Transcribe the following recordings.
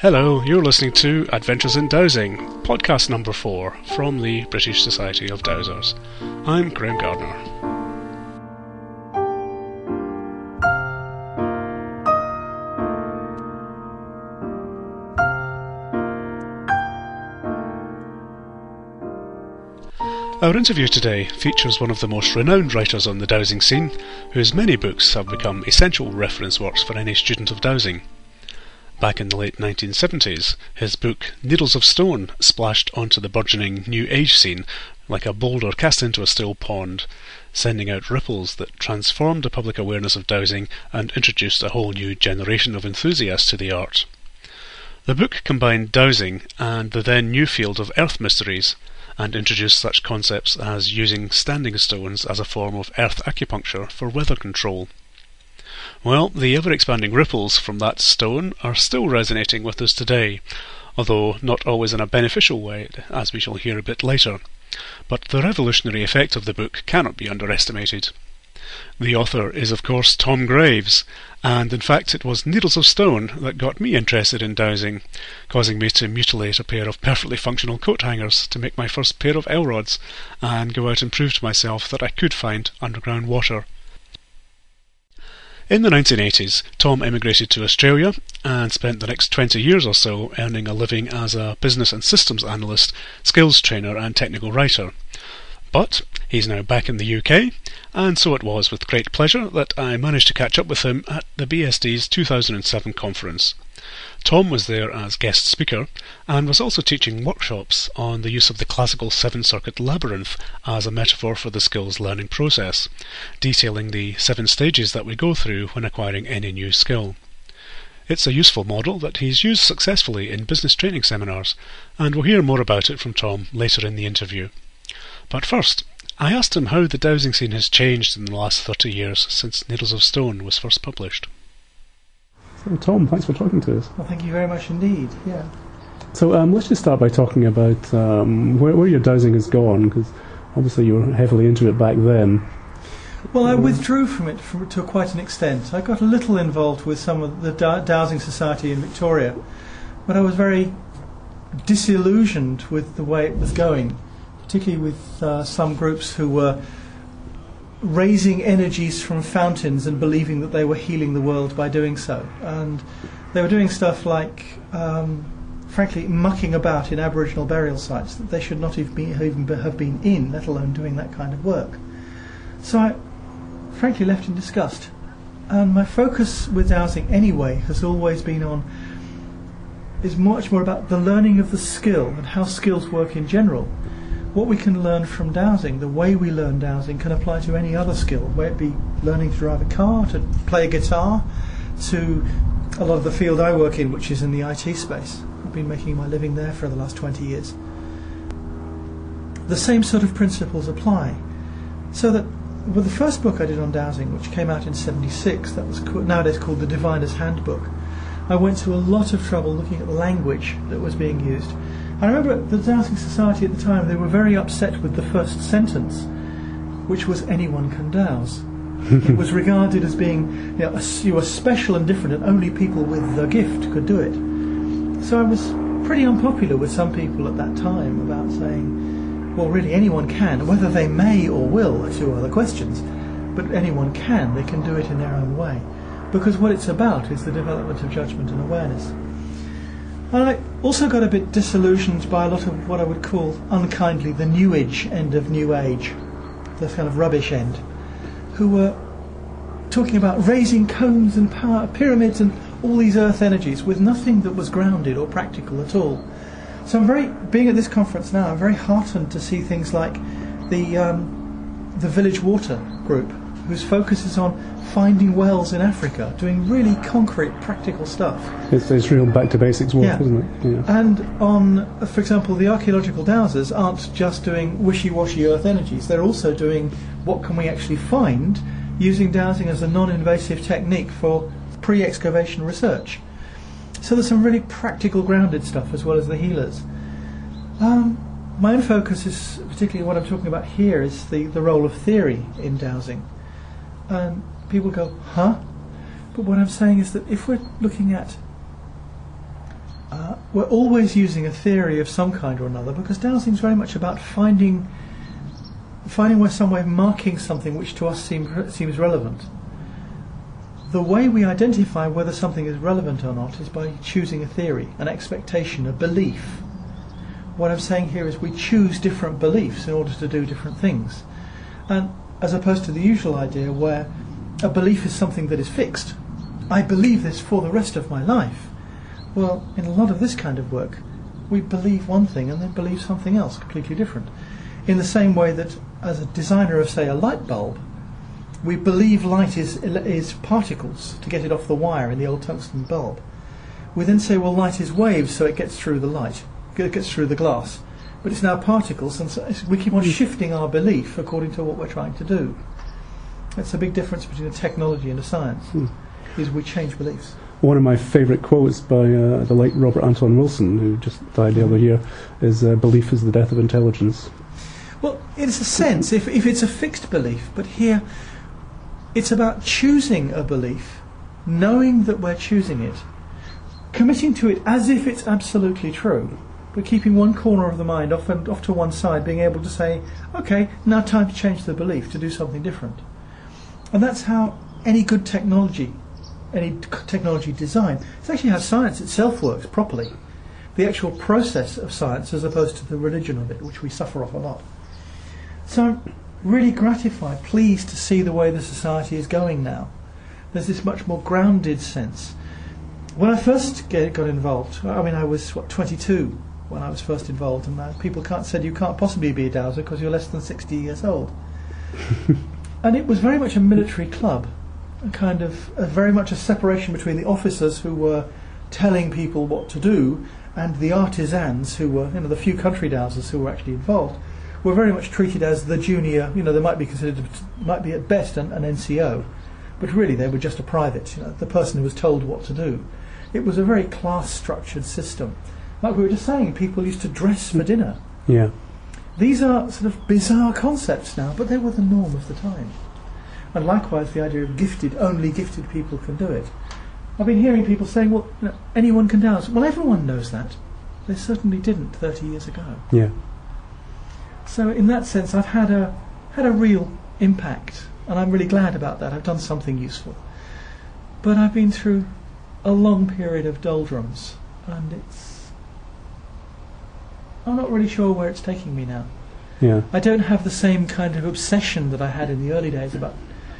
Hello, you're listening to Adventures in Dowsing, podcast number four from the British Society of Dowsers. I'm Graham Gardner. Our interview today features one of the most renowned writers on the dowsing scene, whose many books have become essential reference works for any student of dowsing. Back in the late 1970s, his book Needles of Stone splashed onto the burgeoning New Age scene like a boulder cast into a still pond, sending out ripples that transformed the public awareness of dowsing and introduced a whole new generation of enthusiasts to the art. The book combined dowsing and the then new field of earth mysteries, and introduced such concepts as using standing stones as a form of earth acupuncture for weather control. Well, the ever expanding ripples from that stone are still resonating with us today, although not always in a beneficial way, as we shall hear a bit later. But the revolutionary effect of the book cannot be underestimated. The author is, of course, Tom Graves, and in fact it was Needles of Stone that got me interested in dowsing, causing me to mutilate a pair of perfectly functional coat hangers to make my first pair of L-rods, and go out and prove to myself that I could find underground water. In the 1980s, Tom emigrated to Australia and spent the next 20 years or so earning a living as a business and systems analyst, skills trainer, and technical writer. But he's now back in the UK, and so it was with great pleasure that I managed to catch up with him at the BSD's 2007 conference. Tom was there as guest speaker and was also teaching workshops on the use of the classical seven circuit labyrinth as a metaphor for the skills learning process, detailing the seven stages that we go through when acquiring any new skill. It's a useful model that he's used successfully in business training seminars, and we'll hear more about it from Tom later in the interview. But first, I asked him how the dowsing scene has changed in the last 30 years since Needles of Stone was first published. So, Tom, thanks for talking to us. Well, thank you very much indeed. Yeah. So um, let's just start by talking about um, where, where, your dowsing has gone, because obviously you were heavily into it back then. Well, I withdrew from it to quite an extent. I got a little involved with some of the dowsing society in Victoria, but I was very disillusioned with the way it was going, particularly with uh, some groups who were raising energies from fountains and believing that they were healing the world by doing so. And they were doing stuff like, um, frankly, mucking about in Aboriginal burial sites that they should not even, be, even have been in, let alone doing that kind of work. So I, frankly, left in disgust. And my focus with dowsing, anyway, has always been on is much more about the learning of the skill and how skills work in general what we can learn from dowsing, the way we learn dowsing, can apply to any other skill, whether it be learning to drive a car, to play a guitar, to a lot of the field I work in, which is in the IT space. I've been making my living there for the last 20 years. The same sort of principles apply. So that with the first book I did on dowsing, which came out in 76, that was co- nowadays called the Diviner's Handbook, I went to a lot of trouble looking at the language that was being used I remember the Dowsing Society at the time, they were very upset with the first sentence, which was anyone can dowse. it was regarded as being you, know, a, you were special and different, and only people with the gift could do it. So I was pretty unpopular with some people at that time about saying, well, really, anyone can. Whether they may or will are two other questions, but anyone can. They can do it in their own way. Because what it's about is the development of judgment and awareness. And I also got a bit disillusioned by a lot of what I would call unkindly the New Age end of New Age, the kind of rubbish end, who were talking about raising cones and power, pyramids and all these earth energies with nothing that was grounded or practical at all. So I'm very, being at this conference now, I'm very heartened to see things like the um, the Village Water group, whose focus is on finding wells in Africa, doing really concrete, practical stuff. It's, it's real back to basics work, yeah. isn't it? Yeah. And on, for example, the archaeological dowsers aren't just doing wishy-washy earth energies, they're also doing what can we actually find using dowsing as a non-invasive technique for pre-excavation research. So there's some really practical grounded stuff as well as the healers. Um, my own focus is, particularly what I'm talking about here, is the, the role of theory in dowsing. People go, huh? But what I'm saying is that if we're looking at uh, we're always using a theory of some kind or another because dowsing is very much about finding finding where some way of marking something which to us seem, seems relevant. The way we identify whether something is relevant or not is by choosing a theory, an expectation, a belief. What I'm saying here is we choose different beliefs in order to do different things. And as opposed to the usual idea where a belief is something that is fixed. I believe this for the rest of my life. Well, in a lot of this kind of work, we believe one thing and then believe something else completely different. In the same way that, as a designer of, say, a light bulb, we believe light is, is particles to get it off the wire in the old tungsten bulb. We then say, well, light is waves, so it gets through the light, it gets through the glass. But it's now particles, and so we keep on shifting our belief according to what we're trying to do. That's a big difference between a technology and a science, hmm. is we change beliefs. One of my favourite quotes by uh, the late Robert Anton Wilson, who just died the other year, is uh, "Belief is the death of intelligence." Well, it's a sense, if, if it's a fixed belief, but here it's about choosing a belief, knowing that we're choosing it, committing to it as if it's absolutely true, but keeping one corner of the mind off and off to one side, being able to say, okay, now time to change the belief, to do something different. And that's how any good technology any technology design. It's actually how science itself works properly. The actual process of science as opposed to the religion of it, which we suffer off a lot. So I'm really gratified, pleased to see the way the society is going now. There's this much more grounded sense. When I first get, got involved, I mean, I was what 22 when I was first involved, and uh, people can't said you can't possibly be a dowser because you're less than 60 years old. and it was very much a military club a kind of a very much a separation between the officers who were telling people what to do and the artisans who were, you know, the few country dowsers who were actually involved, were very much treated as the junior, you know, they might be considered, might be at best an, an NCO, but really they were just a private, you know, the person who was told what to do. It was a very class structured system. Like we were just saying, people used to dress for dinner. Yeah. These are sort of bizarre concepts now, but they were the norm of the time. And likewise, the idea of gifted, only gifted people can do it. I've been hearing people saying, well, you know, anyone can dance. Well, everyone knows that. They certainly didn't 30 years ago. Yeah. So, in that sense, I've had a, had a real impact, and I'm really glad about that. I've done something useful. But I've been through a long period of doldrums, and it's. I'm not really sure where it's taking me now. Yeah. I don't have the same kind of obsession that I had in the early days about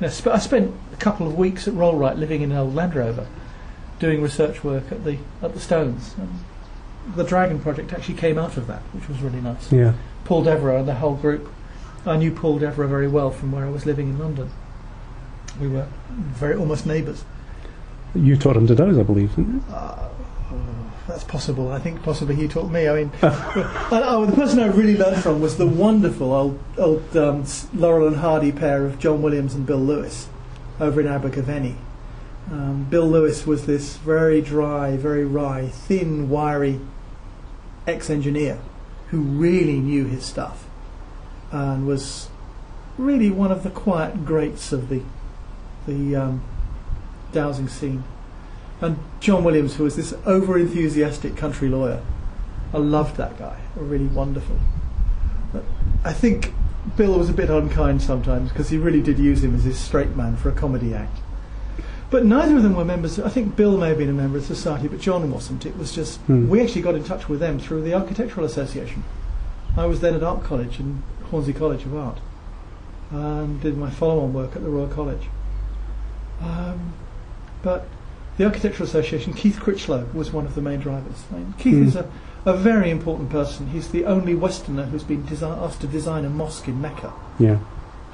you know, sp- I spent a couple of weeks at Rollright living in an old Land Rover, doing research work at the at the Stones. And the Dragon project actually came out of that, which was really nice. Yeah. Paul Devereux and the whole group. I knew Paul Devereux very well from where I was living in London. We were very almost neighbours. You taught him to dowse, I believe, didn't you? Uh, that's possible. I think possibly he taught me. I mean, I, the person I really learned from was the wonderful old, old um, Laurel and Hardy pair of John Williams and Bill Lewis over in Abergavenny. Um, Bill Lewis was this very dry, very wry, thin, wiry ex-engineer who really knew his stuff and was really one of the quiet greats of the the um, dowsing scene and John Williams, who was this over enthusiastic country lawyer. I loved that guy, really wonderful. I think Bill was a bit unkind sometimes because he really did use him as his straight man for a comedy act. But neither of them were members. I think Bill may have been a member of the society, but John wasn't. It was just hmm. we actually got in touch with them through the Architectural Association. I was then at Art College in Hornsey College of Art and did my follow-on work at the Royal College. Um, but the Architectural Association, Keith Critchlow was one of the main drivers. I mean, Keith mm. is a, a very important person. He's the only Westerner who's been desi- asked to design a mosque in Mecca. Yeah.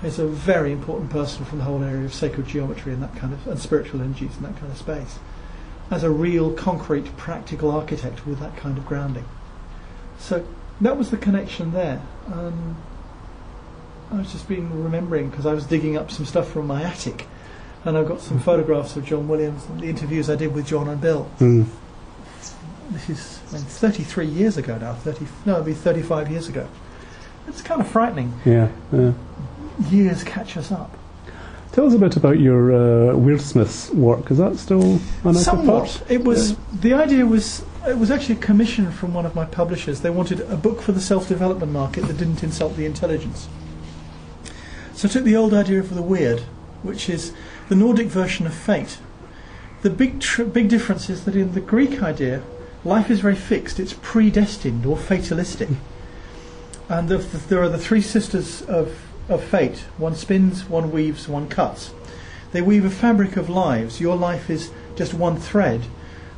He's a very important person from the whole area of sacred geometry and that kind of and spiritual energies and that kind of space. As a real concrete, practical architect with that kind of grounding. So that was the connection there. Um, I was just been remembering because I was digging up some stuff from my attic and I've got some photographs of John Williams and the interviews I did with John and Bill. Mm. This is I mean, 33 years ago now. 30 no, it'll be 35 years ago. It's kind of frightening. Yeah, yeah. Years catch us up. Tell us a bit about your uh, Wyrdsmiths work. Is that still an Somewhat. It was yeah. the idea was it was actually a commission from one of my publishers. They wanted a book for the self-development market that didn't insult the intelligence. So I took the old idea of the weird, which is the Nordic version of fate. The big tr- big difference is that in the Greek idea, life is very fixed. It's predestined or fatalistic. And the, the, there are the three sisters of, of fate. One spins, one weaves, one cuts. They weave a fabric of lives. Your life is just one thread.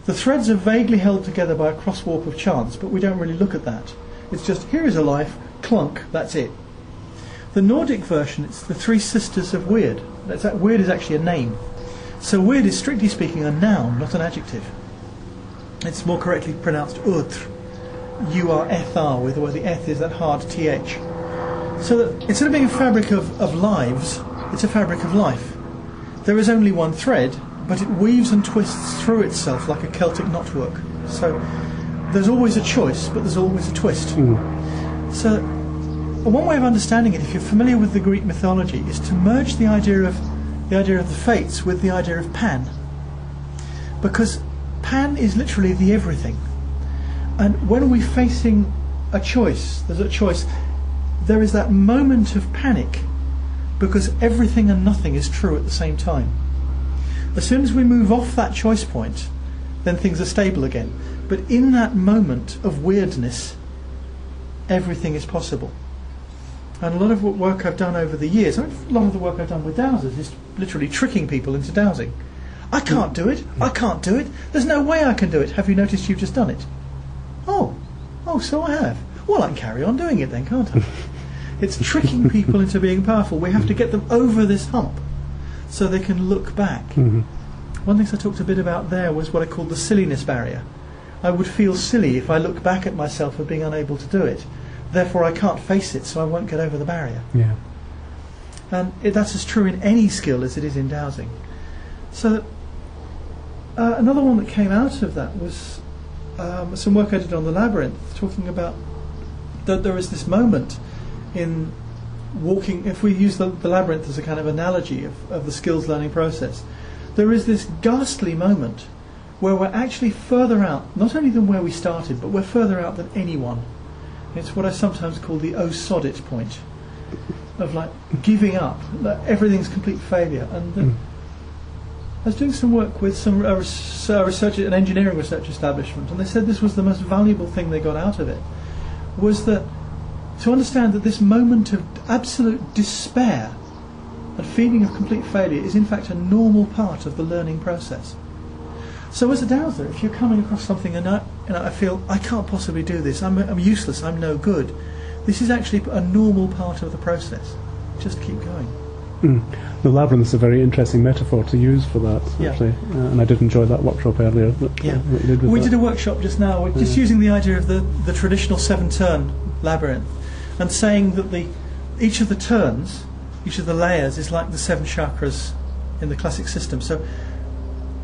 The threads are vaguely held together by a crosswarp of chance, but we don't really look at that. It's just here is a life, clunk, that's it. The Nordic version, it's the three sisters of weird. That's, that weird is actually a name. So weird is strictly speaking a noun, not an adjective. It's more correctly pronounced outre. U-R-F-R, with where the eth is that hard th. So that instead of being a fabric of, of lives, it's a fabric of life. There is only one thread, but it weaves and twists through itself like a Celtic knotwork. So there's always a choice, but there's always a twist. Hmm. So one way of understanding it, if you're familiar with the Greek mythology, is to merge the idea of the idea of the fates with the idea of Pan. Because Pan is literally the everything. And when we're facing a choice, there's a choice, there is that moment of panic because everything and nothing is true at the same time. As soon as we move off that choice point, then things are stable again. But in that moment of weirdness, everything is possible. And a lot of what work I've done over the years, I mean, a lot of the work I've done with dowsers is literally tricking people into dowsing. I can't do it. I can't do it. There's no way I can do it. Have you noticed you've just done it? Oh, oh, so I have. Well, I can carry on doing it then, can't I? it's tricking people into being powerful. We have to get them over this hump so they can look back. Mhm. One thing I talked a bit about there was what I called the silliness barrier. I would feel silly if I look back at myself for being unable to do it. Therefore, I can't face it, so I won't get over the barrier. Yeah. And it, that's as true in any skill as it is in dowsing. So, uh, another one that came out of that was um, some work I did on the labyrinth, talking about that there is this moment in walking. If we use the, the labyrinth as a kind of analogy of, of the skills learning process, there is this ghastly moment where we're actually further out, not only than where we started, but we're further out than anyone. It's what I sometimes call the oh sod it point of like giving up, that everything's complete failure. And Mm. I was doing some work with some research, an engineering research establishment, and they said this was the most valuable thing they got out of it was that to understand that this moment of absolute despair and feeling of complete failure is in fact a normal part of the learning process. So as a dowser, if you're coming across something and I, and I feel I can't possibly do this, I'm, I'm useless, I'm no good, this is actually a normal part of the process. Just keep going. Mm. The labyrinth is a very interesting metaphor to use for that, Yeah. actually. Uh, and I did enjoy that workshop earlier. That, Yeah. uh, did We that. did a workshop just now, we're just Yeah. using the idea of the, the traditional seven turn labyrinth and saying that the each of the turns, each of the layers is like the seven chakras in the classic system. So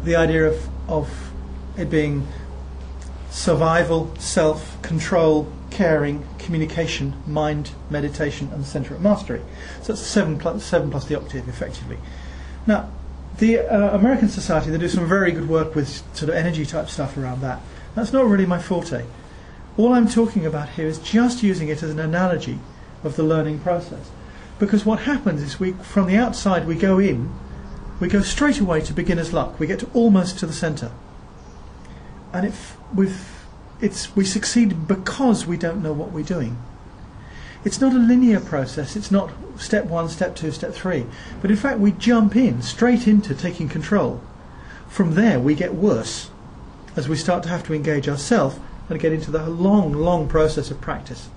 the idea of, of it being survival, self, control, caring, communication, mind, meditation, and the centre of mastery. So that's seven plus, seven plus the octave, effectively. Now, the uh, American Society, they do some very good work with sort of energy type stuff around that. That's not really my forte. All I'm talking about here is just using it as an analogy of the learning process. Because what happens is we, from the outside, we go in, we go straight away to beginner's luck. We get to almost to the centre. And if we've, it's, we succeed because we don't know what we're doing. It's not a linear process. It's not step one, step two, step three. But in fact, we jump in straight into taking control. From there, we get worse as we start to have to engage ourselves and get into the long, long process of practice.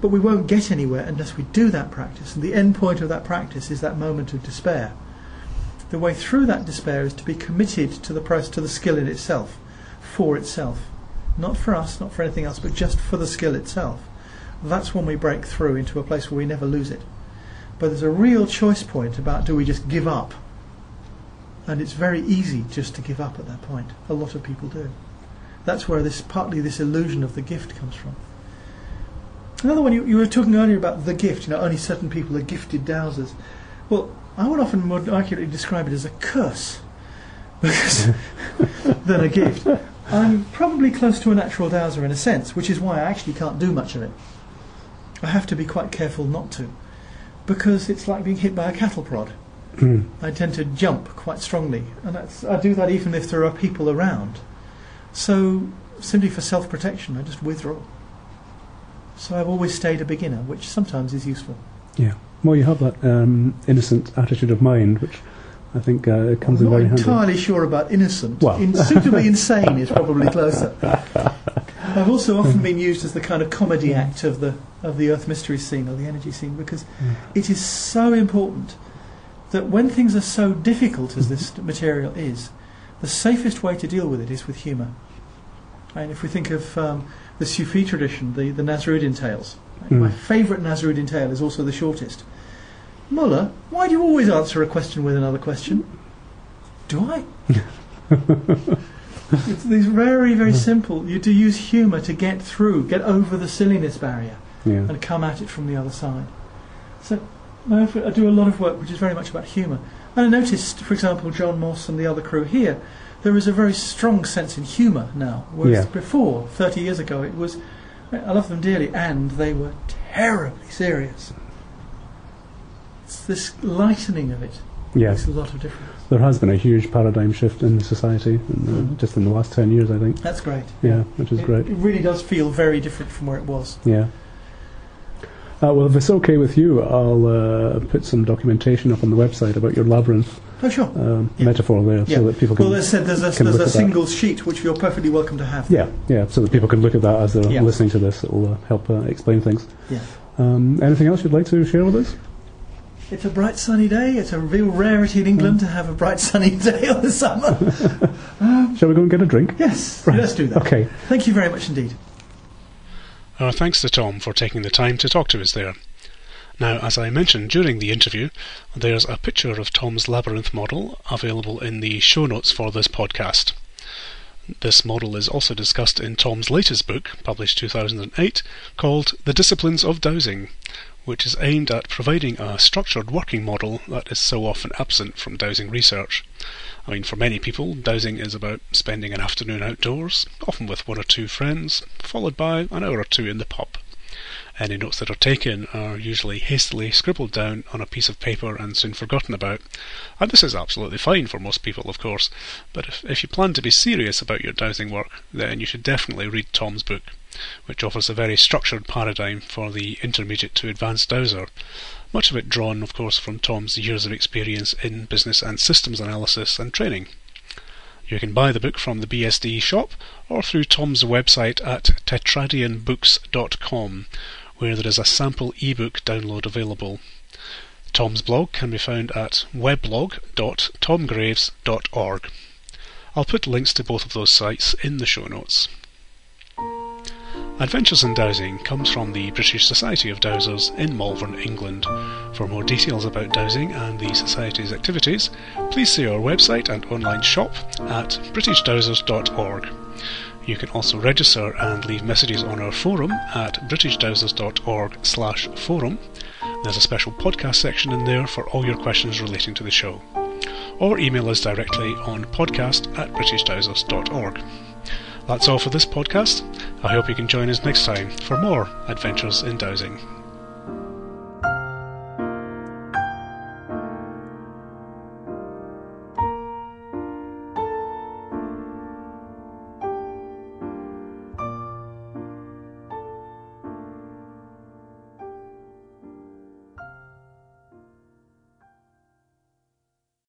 But we won't get anywhere unless we do that practice. And the end point of that practice is that moment of despair. The way through that despair is to be committed to the process, to the skill in itself, for itself. Not for us, not for anything else, but just for the skill itself. That's when we break through into a place where we never lose it. But there's a real choice point about do we just give up? And it's very easy just to give up at that point. A lot of people do. That's where this partly this illusion of the gift comes from. Another one you, you were talking earlier about the gift. You know, only certain people are gifted dowsers. Well, I would often more accurately describe it as a curse because than a gift. I'm probably close to a natural dowser in a sense, which is why I actually can't do much of it. I have to be quite careful not to, because it's like being hit by a cattle prod. Mm. I tend to jump quite strongly, and that's, I do that even if there are people around. So, simply for self protection, I just withdraw. So I've always stayed a beginner, which sometimes is useful. Yeah. Well, you have that um, innocent attitude of mind, which I think uh, it comes I'm in very handy. I'm not entirely sure about innocent. Well. In, suitably insane is probably closer. I've also often been used as the kind of comedy act of the of the Earth mystery scene or the energy scene because Mm. it is so important that when things are so difficult as this material is, the safest way to deal with it is with humour. And if we think of um, the Sufi tradition, the, the Nasruddin tales, Mm. my favourite Nasruddin tale is also the shortest. Mullah, why do you always answer a question with another question? Do I? it's these very, very simple. You do use humour to get through, get over the silliness barrier, Yeah. and come at it from the other side. So I I do a lot of work which is very much about humour. And I noticed, for example, John Moss and the other crew here, there is a very strong sense in humour now, whereas Yeah. before, 30 years ago, it was, I love them dearly, and they were terribly serious. It's this lightening of it Yes. makes a lot of difference. There has been a huge paradigm shift in society, in the, Mhm. just in the last 10 years, I think. That's great. Yeah, which is it, great. It really does feel very different from where it was. Yeah. Uh, well, if it's okay with you, I'll uh, put some documentation up on the website about your labyrinth Oh, sure. um, Yeah. metaphor there, Yeah. so that people can. Well, as I said, there's a, there's a at that. single sheet which you're perfectly welcome to have. yeah, yeah, so that people can look at that as they're Yeah. listening to this. It will uh, help uh, explain things. Yeah. Um, anything else you'd like to share with us? It's a bright sunny day. It's a real rarity in England to have a bright sunny day in the summer. Um, Shall we go and get a drink? yes, Right. let's do that. Okay. Thank you very much indeed. Our thanks to Tom for taking the time to talk to us there. Now, as I mentioned during the interview, there's a picture of Tom's labyrinth model available in the show notes for this podcast. This model is also discussed in Tom's latest book, published 2008, called The Disciplines of Dowsing, which is aimed at providing a structured working model that is so often absent from dowsing research. I mean, for many people, dowsing is about spending an afternoon outdoors, often with one or two friends, followed by an hour or two in the pub. Any notes that are taken are usually hastily scribbled down on a piece of paper and soon forgotten about. And this is absolutely fine for most people, of course, but if, if you plan to be serious about your dowsing work, then you should definitely read Tom's book, which offers a very structured paradigm for the intermediate to advanced dowser. Much of it drawn, of course, from Tom's years of experience in business and systems analysis and training. You can buy the book from the BSD shop or through Tom's website at tetradianbooks.com, where there is a sample ebook download available. Tom's blog can be found at weblog.tomgraves.org. I'll put links to both of those sites in the show notes. Adventures in Dowsing comes from the British Society of Dowsers in Malvern, England. For more details about dowsing and the Society's activities, please see our website and online shop at britishdowsers.org. You can also register and leave messages on our forum at britishdowsers.org slash forum. There's a special podcast section in there for all your questions relating to the show. Or email us directly on podcast at britishdowsers.org. That's all for this podcast. I hope you can join us next time for more Adventures in Dowsing.